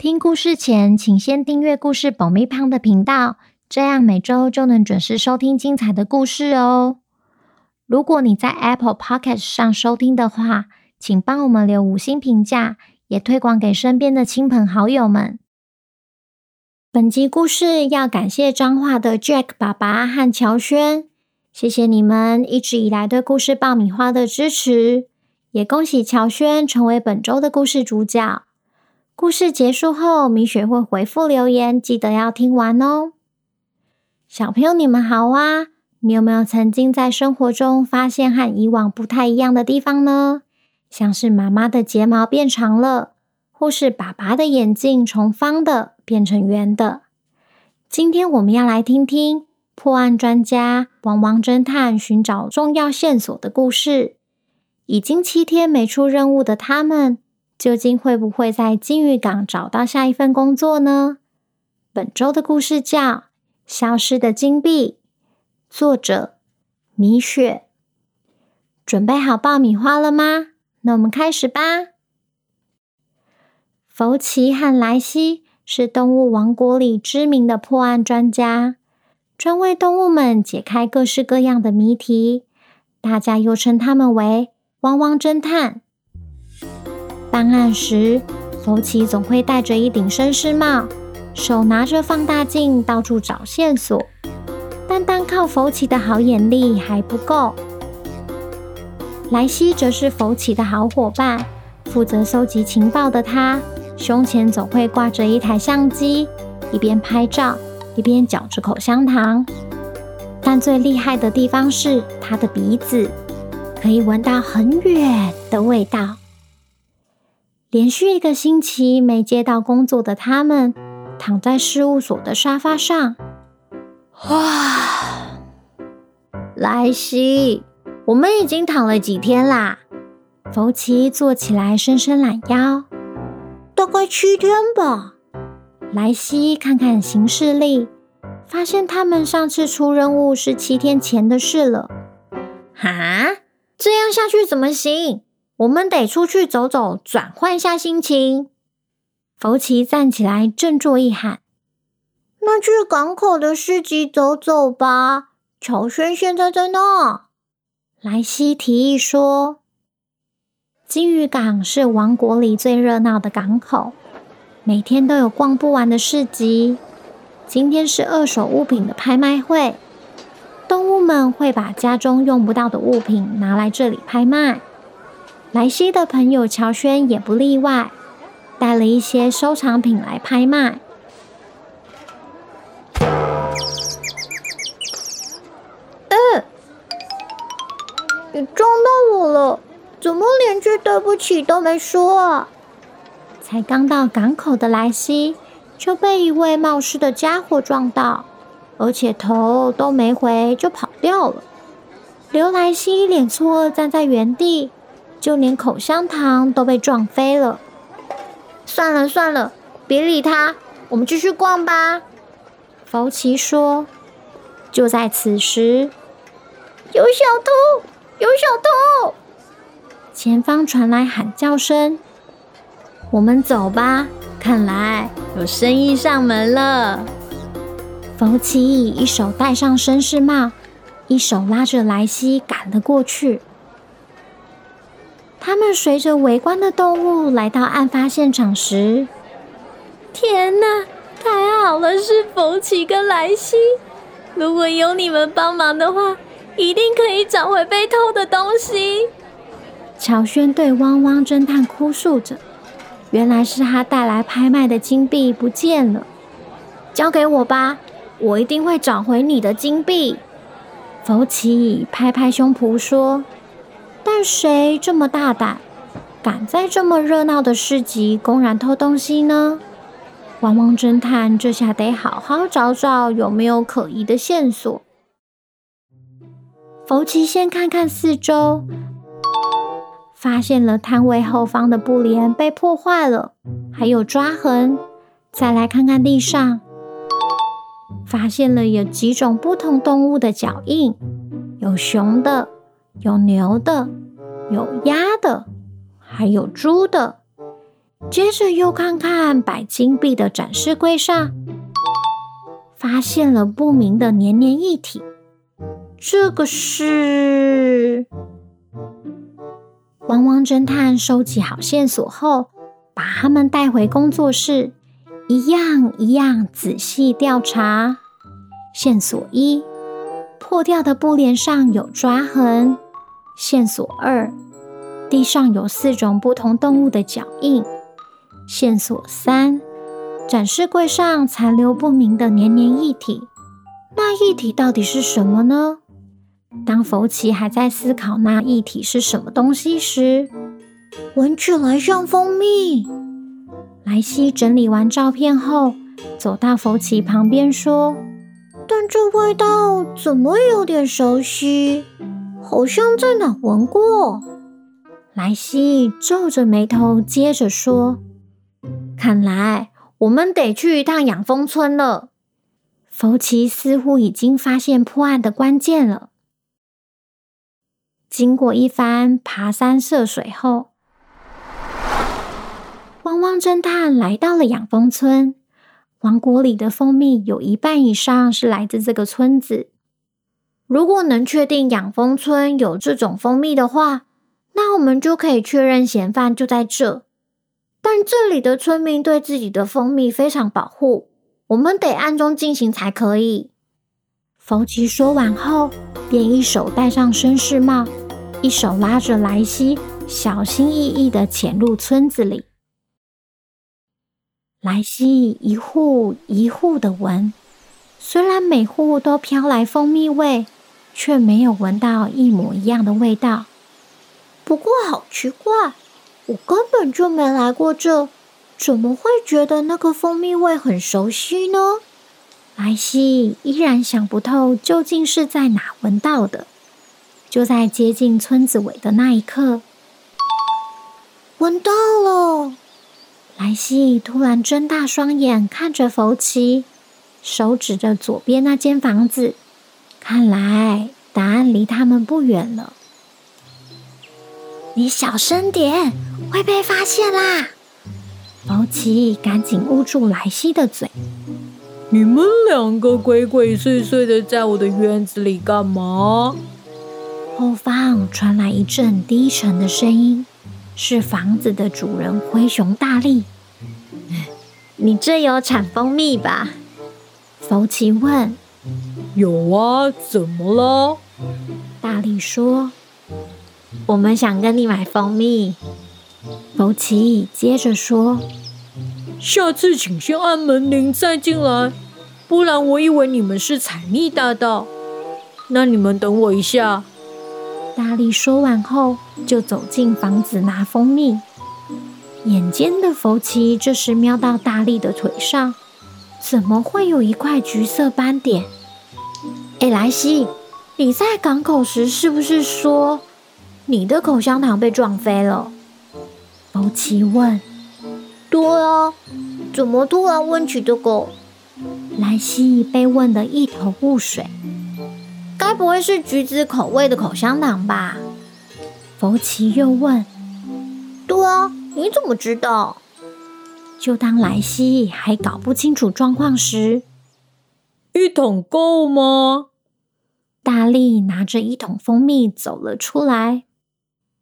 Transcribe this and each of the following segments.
听故事前，请先订阅故事爆米胖的频道，这样每周就能准时收听精彩的故事哦。如果你在 Apple Podcast 上收听的话，请帮我们留五星评价，也推广给身边的亲朋好友们。本集故事要感谢彰化的 Jack 爸爸和乔轩，谢谢你们一直以来对故事爆米花的支持，也恭喜乔轩成为本周的故事主角。故事结束后，米雪会回复留言，记得要听完哦。小朋友，你们好啊！你有没有曾经在生活中发现和以往不太一样的地方呢？像是妈妈的睫毛变长了，或是爸爸的眼镜从方的变成圆的。今天我们要来听听破案专家汪汪侦探寻找重要线索的故事。已经七天没出任务的他们。究竟会不会在金鱼港找到下一份工作呢？本周的故事叫《消失的金币》，作者米雪。准备好爆米花了吗？那我们开始吧。弗奇和莱西是动物王国里知名的破案专家，专为动物们解开各式各样的谜题。大家又称他们为“汪汪侦探”。办案时，福奇总会戴着一顶绅士帽，手拿着放大镜，到处找线索。但单靠福奇的好眼力还不够。莱西则是福奇的好伙伴，负责搜集情报的他，胸前总会挂着一台相机，一边拍照，一边嚼着口香糖。但最厉害的地方是他的鼻子，可以闻到很远的味道。连续一个星期没接到工作的他们，躺在事务所的沙发上。哇，莱西，我们已经躺了几天啦？福奇坐起来，伸伸懒腰。大概七天吧。莱西看看行事历，发现他们上次出任务是七天前的事了。哈，这样下去怎么行？我们得出去走走，转换一下心情。福奇站起来，振作一喊：“那去港口的市集走走吧。”乔轩现在在那。莱西提议说：“金鱼港是王国里最热闹的港口，每天都有逛不完的市集。今天是二手物品的拍卖会，动物们会把家中用不到的物品拿来这里拍卖。”莱西的朋友乔轩也不例外，带了一些收藏品来拍卖。嗯，你撞到我了，怎么连句对不起都没说啊？才刚到港口的莱西就被一位冒失的家伙撞到，而且头都没回就跑掉了，刘莱西一脸错愕站在原地。就连口香糖都被撞飞了。算了算了，别理他，我们继续逛吧。弗奇说。就在此时，有小偷！有小偷！前方传来喊叫声。我们走吧，看来有生意上门了。弗奇一手戴上绅士帽，一手拉着莱西赶了过去。他们随着围观的动物来到案发现场时，天哪，太好了，是冯奇跟莱西！如果有你们帮忙的话，一定可以找回被偷的东西。乔轩对汪汪侦探哭诉着：“原来是他带来拍卖的金币不见了，交给我吧，我一定会找回你的金币。”弗奇拍拍胸脯说。但谁这么大胆，敢在这么热闹的市集公然偷东西呢？汪汪侦探这下得好好找找有没有可疑的线索。福奇先看看四周，发现了摊位后方的布帘被破坏了，还有抓痕。再来看看地上，发现了有几种不同动物的脚印，有熊的，有牛的，有鸭的，还有猪的。接着又看看摆金币的展示柜上，发现了不明的黏黏液体。这个是汪汪侦探收集好线索后，把他们带回工作室，一样一样仔细调查。线索一：破掉的布帘上有抓痕。线索二：地上有四种不同动物的脚印。线索三：展示柜上残留不明的黏黏液体。那液体到底是什么呢？当福奇还在思考那液体是什么东西时，闻起来像蜂蜜。莱西整理完照片后，走到福奇旁边说：“这味道怎么有点熟悉？好像在哪闻过。”莱西皱着眉头，接着说：“看来我们得去一趟养蜂村了。”福奇似乎已经发现破案的关键了。经过一番爬山涉水后，汪汪侦探来到了养蜂村。王国里的蜂蜜有一半以上是来自这个村子。如果能确定养蜂村有这种蜂蜜的话，那我们就可以确认嫌犯就在这。但这里的村民对自己的蜂蜜非常保护，我们得暗中进行才可以。福奇说完后，便一手戴上绅士帽。一手拉着莱西，小心翼翼地潜入村子里。莱西一户一户的闻，虽然每户都飘来蜂蜜味，却没有闻到一模一样的味道。不过好奇怪，我根本就没来过这，怎么会觉得那个蜂蜜味很熟悉呢？莱西依然想不透究竟是在哪闻到的。就在接近村子尾的那一刻，闻到了！莱西突然睁大双眼看着福奇，手指着左边那间房子。看来答案离他们不远了。你小声点，会被发现啦！福奇赶紧捂住莱西的嘴。你们两个鬼鬼祟祟的，在我的院子里干嘛？后方传来一阵低沉的声音，是房子的主人灰熊大力。你这有产蜂蜜吧？福奇问。有啊，怎么了？大力说：“我们想跟你买蜂蜜。”福奇接着说：“下次请先按门铃再进来，不然我以为你们是采蜜大盗。那你们等我一下。”大力说完后，就走进房子拿蜂蜜。眼尖的福奇这时瞄到大力的腿上，怎么会有一块橘色斑点？哎，莱西，你在港口时是不是说你的口香糖被撞飞了？福奇问。对啊，怎么突然问起这个？莱西被问得一头雾水。该不会是橘子口味的口香糖吧？福奇又问。对啊，你怎么知道？就当莱西还搞不清楚状况时，一桶够吗？大力拿着一桶蜂蜜走了出来。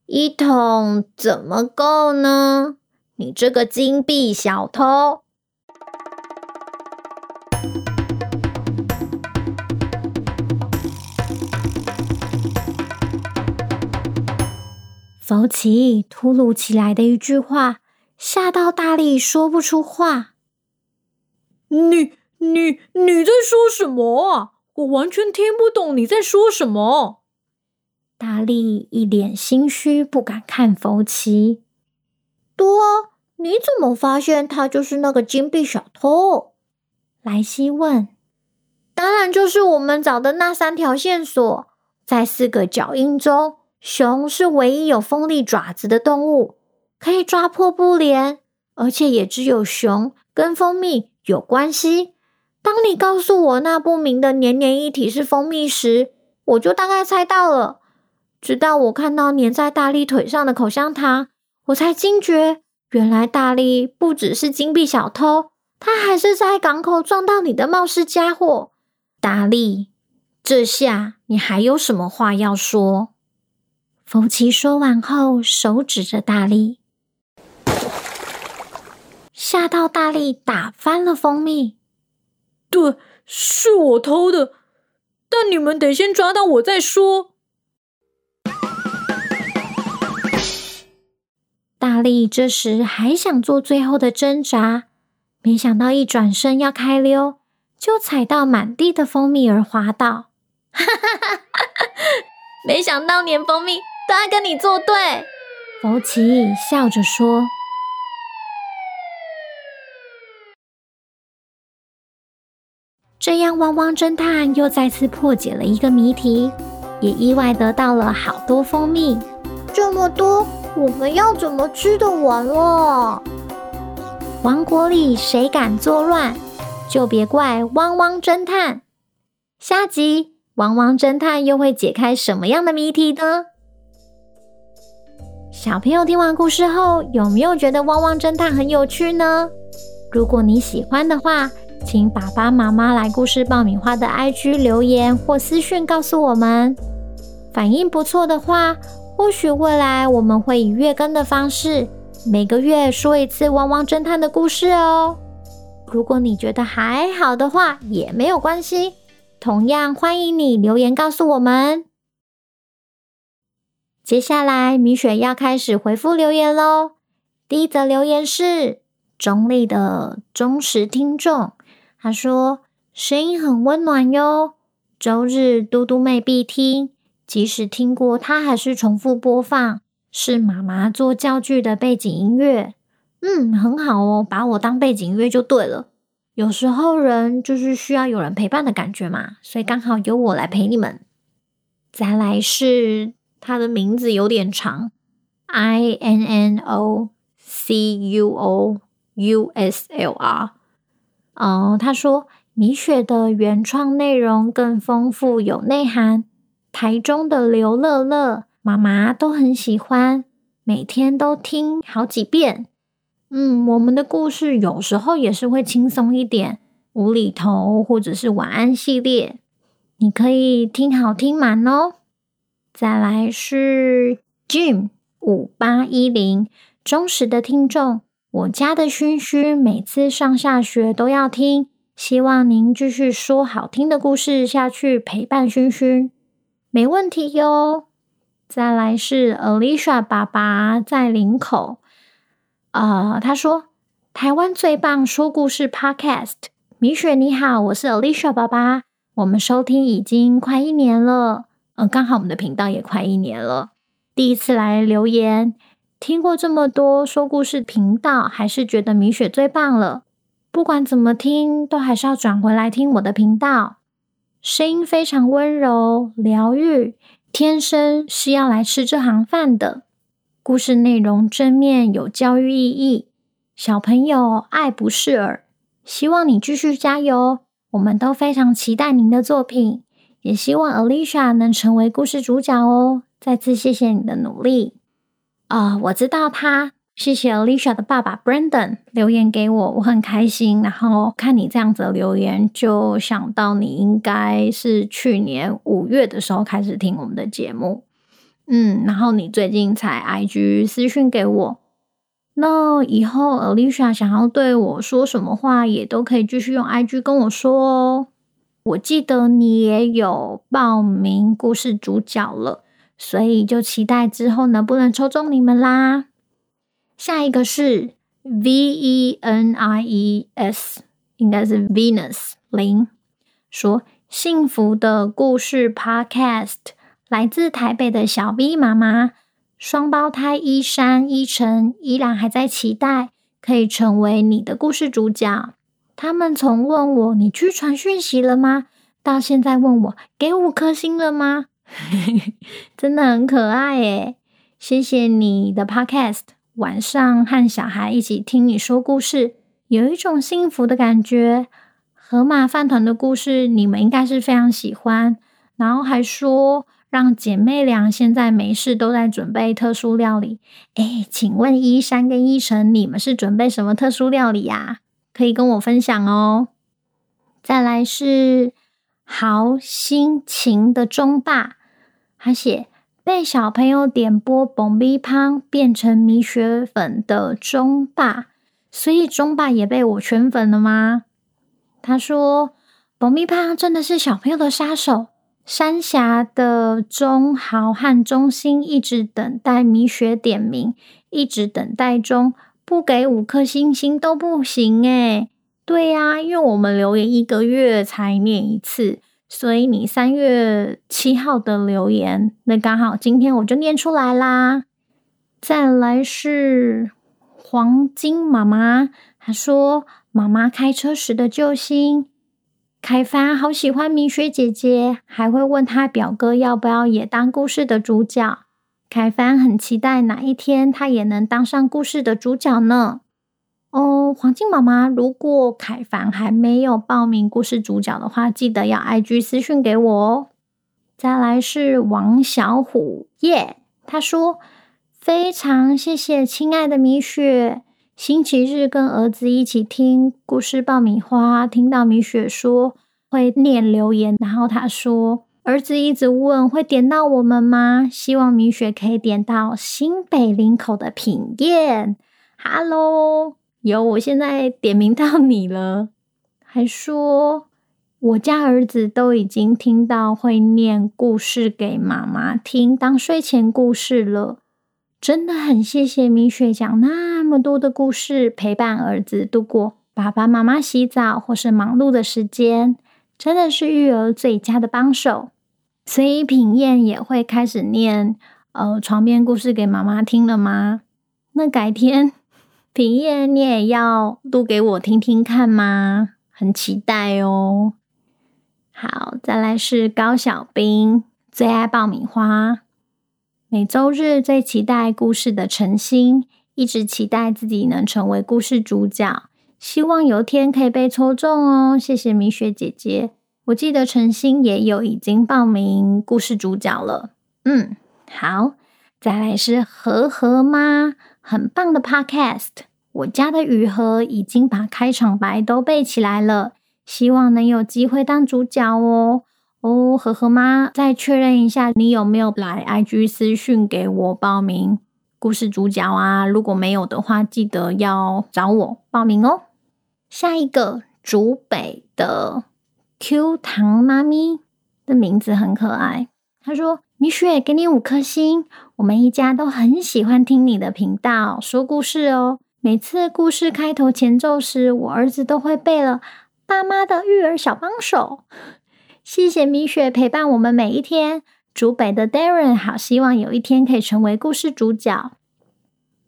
一桶怎么够呢？你这个金币小偷！福奇突如其来的一句话，吓到大力说不出话。你、你、你在说什么啊？我完全听不懂你在说什么。大力一脸心虚，不敢看福奇。多，你怎么发现他就是那个金币小偷？莱西问。当然就是我们找的那三条线索，在四个脚印中，熊是唯一有锋利爪子的动物，可以抓破布帘，而且也只有熊跟蜂蜜有关系。当你告诉我那不明的黏黏液体是蜂蜜时，我就大概猜到了。直到我看到粘在大力腿上的口香糖，我才惊觉，原来大力不只是金币小偷，他还是在港口撞到你的冒失家伙。大力，这下你还有什么话要说？福奇说完后，手指着大力，吓到大力打翻了蜂蜜。对，是我偷的，但你们得先抓到我再说。大力这时还想做最后的挣扎，没想到一转身要开溜。就踩到满地的蜂蜜而滑倒，哈哈哈哈哈！没想到连蜂蜜都要跟你作对。福奇笑着说：“这样，汪汪侦探又再次破解了一个谜题，也意外得到了好多蜂蜜。这么多，我们要怎么吃得完哦？王国里谁敢作乱？”就别怪汪汪侦探。下集汪汪侦探又会解开什么样的谜题呢？小朋友听完故事后，有没有觉得汪汪侦探很有趣呢？如果你喜欢的话，请爸爸妈妈来故事爆米花的 IG 留言或私讯告诉我们。反应不错的话，或许未来我们会以月更的方式，每个月说一次汪汪侦探的故事哦。如果你觉得还好的话，也没有关系，同样欢迎你留言告诉我们。接下来，米雪要开始回复留言喽。第一则留言是中立的忠实听众，他说声音很温暖哟，周日嘟嘟妹必听，即使听过，他还是重复播放，是妈妈做教具的背景音乐。嗯，很好哦，把我当背景音乐就对了。有时候人就是需要有人陪伴的感觉嘛，所以刚好由我来陪你们。再来是他的名字有点长，I N N O C U O U S L R。哦，他说米雪的原创内容更丰富有内涵，台中的刘乐乐妈妈都很喜欢，每天都听好几遍。嗯，我们的故事有时候也是会轻松一点，无厘头或者是晚安系列，你可以听好听满哦。再来是 Jim 五八一零，忠实的听众，我家的熏熏每次上下学都要听，希望您继续说好听的故事下去陪伴熏熏，没问题哟。再来是 Alicia 爸爸在林口。呃，他说：“台湾最棒说故事 Podcast，米雪你好，我是 Alicia 爸爸，我们收听已经快一年了，呃，刚好我们的频道也快一年了。第一次来留言，听过这么多说故事频道，还是觉得米雪最棒了。不管怎么听，都还是要转回来听我的频道，声音非常温柔疗愈，天生是要来吃这行饭的。”故事内容正面，有教育意义，小朋友爱不释耳。希望你继续加油，我们都非常期待您的作品，也希望 Alicia 能成为故事主角哦。再次谢谢你的努力啊、我知道他，谢谢 Alicia 的爸爸 Brandon 留言给我，我很开心。然后看你这样子的留言，就想到你应该是去年五月的时候开始听我们的节目。嗯，然后你最近才 IG 私讯给我，那以后 Alicia 想要对我说什么话，也都可以继续用 IG 跟我说哦。我记得你也有报名故事主角了，所以就期待之后能不能抽中你们啦。下一个是 V E N I E S，应该是 Venus 零，说幸福的故事 Podcast。来自台北的小 V 妈妈，双胞胎依珊、依晨依然还在期待，可以成为你的故事主角。他们从问我你去传讯息了吗，到现在问我给五颗星了吗？真的很可爱耶！谢谢你的 Podcast，晚上和小孩一起听你说故事，有一种幸福的感觉。河马饭团的故事你们应该是非常喜欢，然后还说让姐妹俩现在没事都在准备特殊料理。诶，请问依珊跟依晨，你们是准备什么特殊料理呀？可以跟我分享哦。再来是好心情的中霸，他写被小朋友点播爆米胖变成米血粉的中霸，所以中霸也被我圈粉了吗？他说爆米胖真的是小朋友的杀手。三峡的中豪和中心一直等待米雪点名，一直等待中。不给五颗星星都不行诶。对呀，因为我们留言一个月才念一次，所以你三月七号的留言，那刚好今天我就念出来啦。再来是黄金妈妈，她说妈妈开车时的救星。凯凡好喜欢米雪姐姐，还会问他表哥要不要也当故事的主角。凯凡很期待哪一天他也能当上故事的主角呢？哦，黄金妈妈，如果凯凡还没有报名故事主角的话，记得要 IG 私讯给我哦。再来是王小虎耶他说非常谢谢亲爱的米雪，星期日跟儿子一起听故事爆米花，听到米雪说会念留言，然后他说。儿子一直问会点到我们吗？希望米雪可以点到新北林口的品彦。Hello，有，我现在点名到你了。还说我家儿子都已经听到会念故事给妈妈听当睡前故事了。真的很谢谢米雪讲那么多的故事，陪伴儿子度过爸爸妈妈洗澡或是忙碌的时间，真的是育儿最佳的帮手。所以品彦也会开始念呃床边故事给妈妈听了吗？那改天品彦你也要录给我听听看吗？很期待哦。好，再来是高小兵最爱爆米花，每周日最期待故事的晨星，一直期待自己能成为故事主角，希望有天可以被抽中哦。谢谢米雪姐姐。我记得晨星也有已经报名故事主角了。嗯，好，再来是和和妈，很棒的 Podcast。我家的雨禾已经把开场白都背起来了，希望能有机会当主角哦。哦，和和妈，再确认一下，你有没有来 IG 私讯给我报名故事主角啊？如果没有的话，记得要找我报名哦。下一个，竹北的。Q 糖妈咪的名字很可爱。她说：“米雪，给你五颗星。我们一家都很喜欢听你的频道说故事哦。每次故事开头前奏时，我儿子都会背了‘爸妈的育儿小帮手’。谢谢米雪陪伴我们每一天。竹北的 Darren 好希望有一天可以成为故事主角。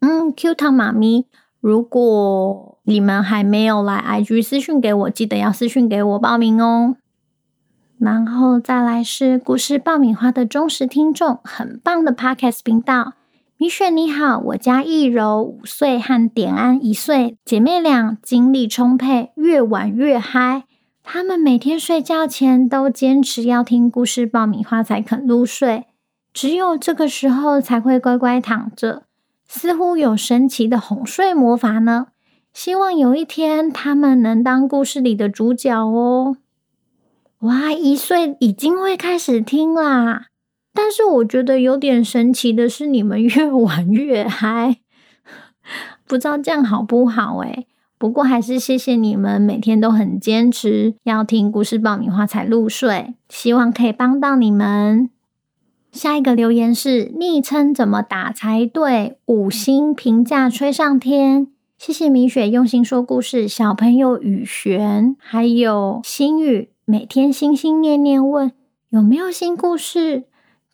嗯，Q 糖妈咪，如果……你们还没有来 IG 私讯给我，记得要私讯给我报名哦。然后再来是故事爆米花的忠实听众，很棒的 Podcast 频道。米雪你好，我家易柔五岁和点安一岁，姐妹俩精力充沛，越玩越嗨。她们每天睡觉前都坚持要听故事爆米花才肯入睡，只有这个时候才会乖乖躺着，似乎有神奇的哄睡魔法呢。希望有一天他们能当故事里的主角哦！哇，一岁已经会开始听啦！但是我觉得有点神奇的是，你们越 玩越嗨，不知道这样好不好诶？不过还是谢谢你们每天都很坚持要听故事爆米花才入睡，希望可以帮到你们。下一个留言是昵称怎么打才对？五星评价吹上天。谢谢米雪用心说故事，小朋友雨璇还有心雨每天心心念念问有没有新故事，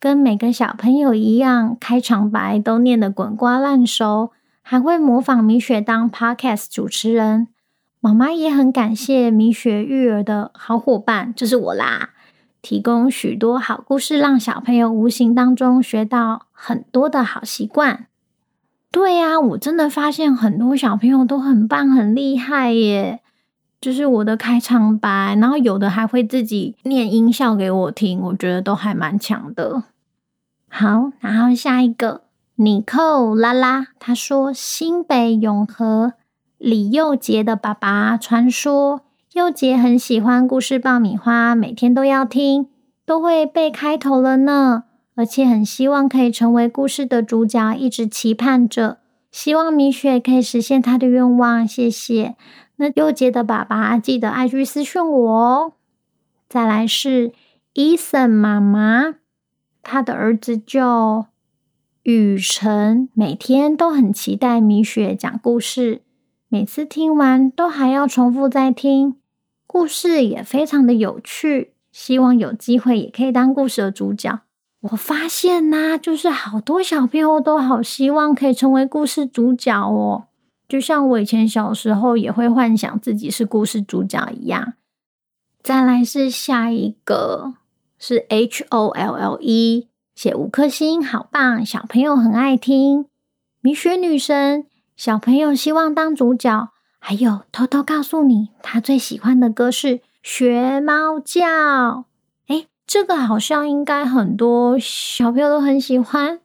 跟每个小朋友一样，开场白都念得滚瓜烂熟，还会模仿米雪当 Podcast 主持人。妈妈也很感谢米雪育儿的好伙伴，就是我啦，提供许多好故事，让小朋友无形当中学到很多的好习惯。对呀，我真的发现很多小朋友都很棒、很厉害耶。就是我的开场白，然后有的还会自己念音效给我听，我觉得都还蛮强的。好，然后下一个，尼寇拉拉，他说新北永和李佑杰的爸爸传说，佑杰很喜欢故事爆米花，每天都要听，都会背开头了呢，而且很希望可以成为故事的主角，一直期盼着，希望米雪可以实现他的愿望，谢谢。那佑杰的爸爸记得 IG 私讯我哦。再来是 Eason 妈妈，他的儿子叫雨辰，每天都很期待米雪讲故事，每次听完都还要重复再听，故事也非常的有趣，希望有机会也可以当故事的主角。我发现呐、就是好多小朋友都好希望可以成为故事主角哦。就像我以前小时候也会幻想自己是故事主角一样。再来是下一个是 H O L L E，写五颗星，好棒，小朋友很爱听。米雪女神，小朋友希望当主角。还有偷偷告诉你，他最喜欢的歌是学猫叫。这个好像应该很多小朋友都很喜欢。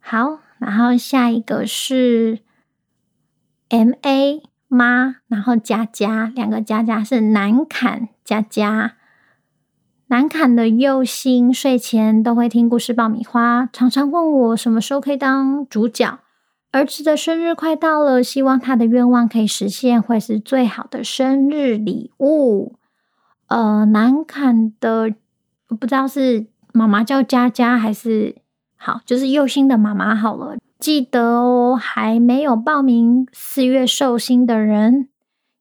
好。然后下一个是 M A 妈，然后佳佳，两个佳佳是南坎佳佳。南坎的佑星睡前都会听故事爆米花，常常问我什么时候可以当主角。儿子的生日快到了，希望他的愿望可以实现，会是最好的生日礼物。呃，南坎的我不知道是妈妈叫佳佳还是。好，就是佑星的妈妈好了，记得哦，还没有报名四月寿星的人，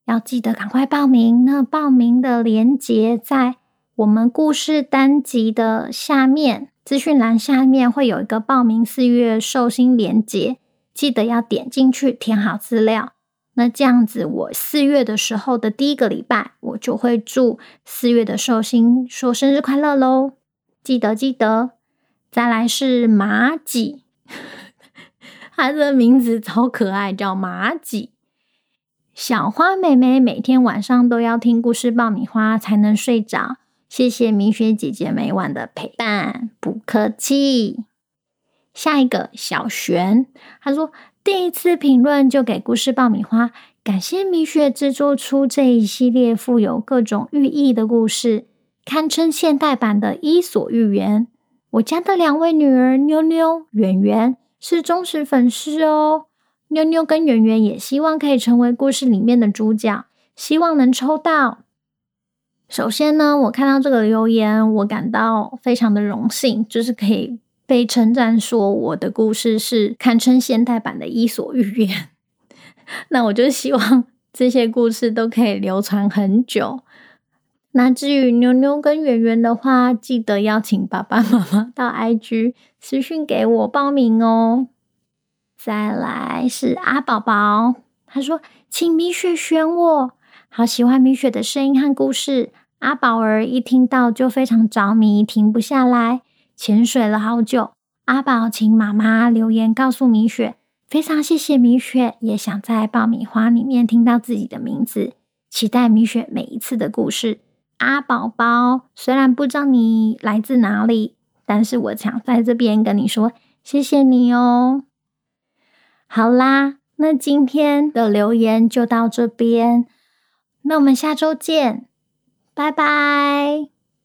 要记得赶快报名。那报名的链接在我们故事单集的下面资讯栏下面会有一个报名四月寿星链接，记得要点进去填好资料。那这样子，我四月的时候的第一个礼拜，我就会祝四月的寿星说生日快乐喽！记得记得。再来是马吉，他的名字超可爱，叫马吉。小花妹妹每天晚上都要听故事爆米花才能睡着，谢谢米雪姐姐每晚的陪伴，不客气。下一个小璇，他说第一次评论就给故事爆米花，感谢米雪制作出这一系列富有各种寓意的故事，堪称现代版的《伊索寓言》。我家的两位女儿妞妞、圆圆是忠实粉丝哦。妞妞跟圆圆也希望可以成为故事里面的主角，希望能抽到。首先呢，我看到这个留言，我感到非常的荣幸，就是可以被称赞说我的故事是堪称现代版的《伊索寓言》。那我就希望这些故事都可以流传很久。那至于妞妞跟圆圆的话，记得邀请爸爸妈妈到 IG 私讯给我报名哦。再来是阿宝宝，他说：“请米雪选我，好喜欢米雪的声音和故事。”阿宝儿一听到就非常着迷，停不下来，潜水了好久。阿宝请妈妈留言告诉米雪，非常谢谢米雪，也想在爆米花里面听到自己的名字，期待米雪每一次的故事。阿宝宝，虽然不知道你来自哪里，但是我想在这边跟你说，谢谢你哦。好啦，那今天的留言就到这边，那我们下周见，拜拜。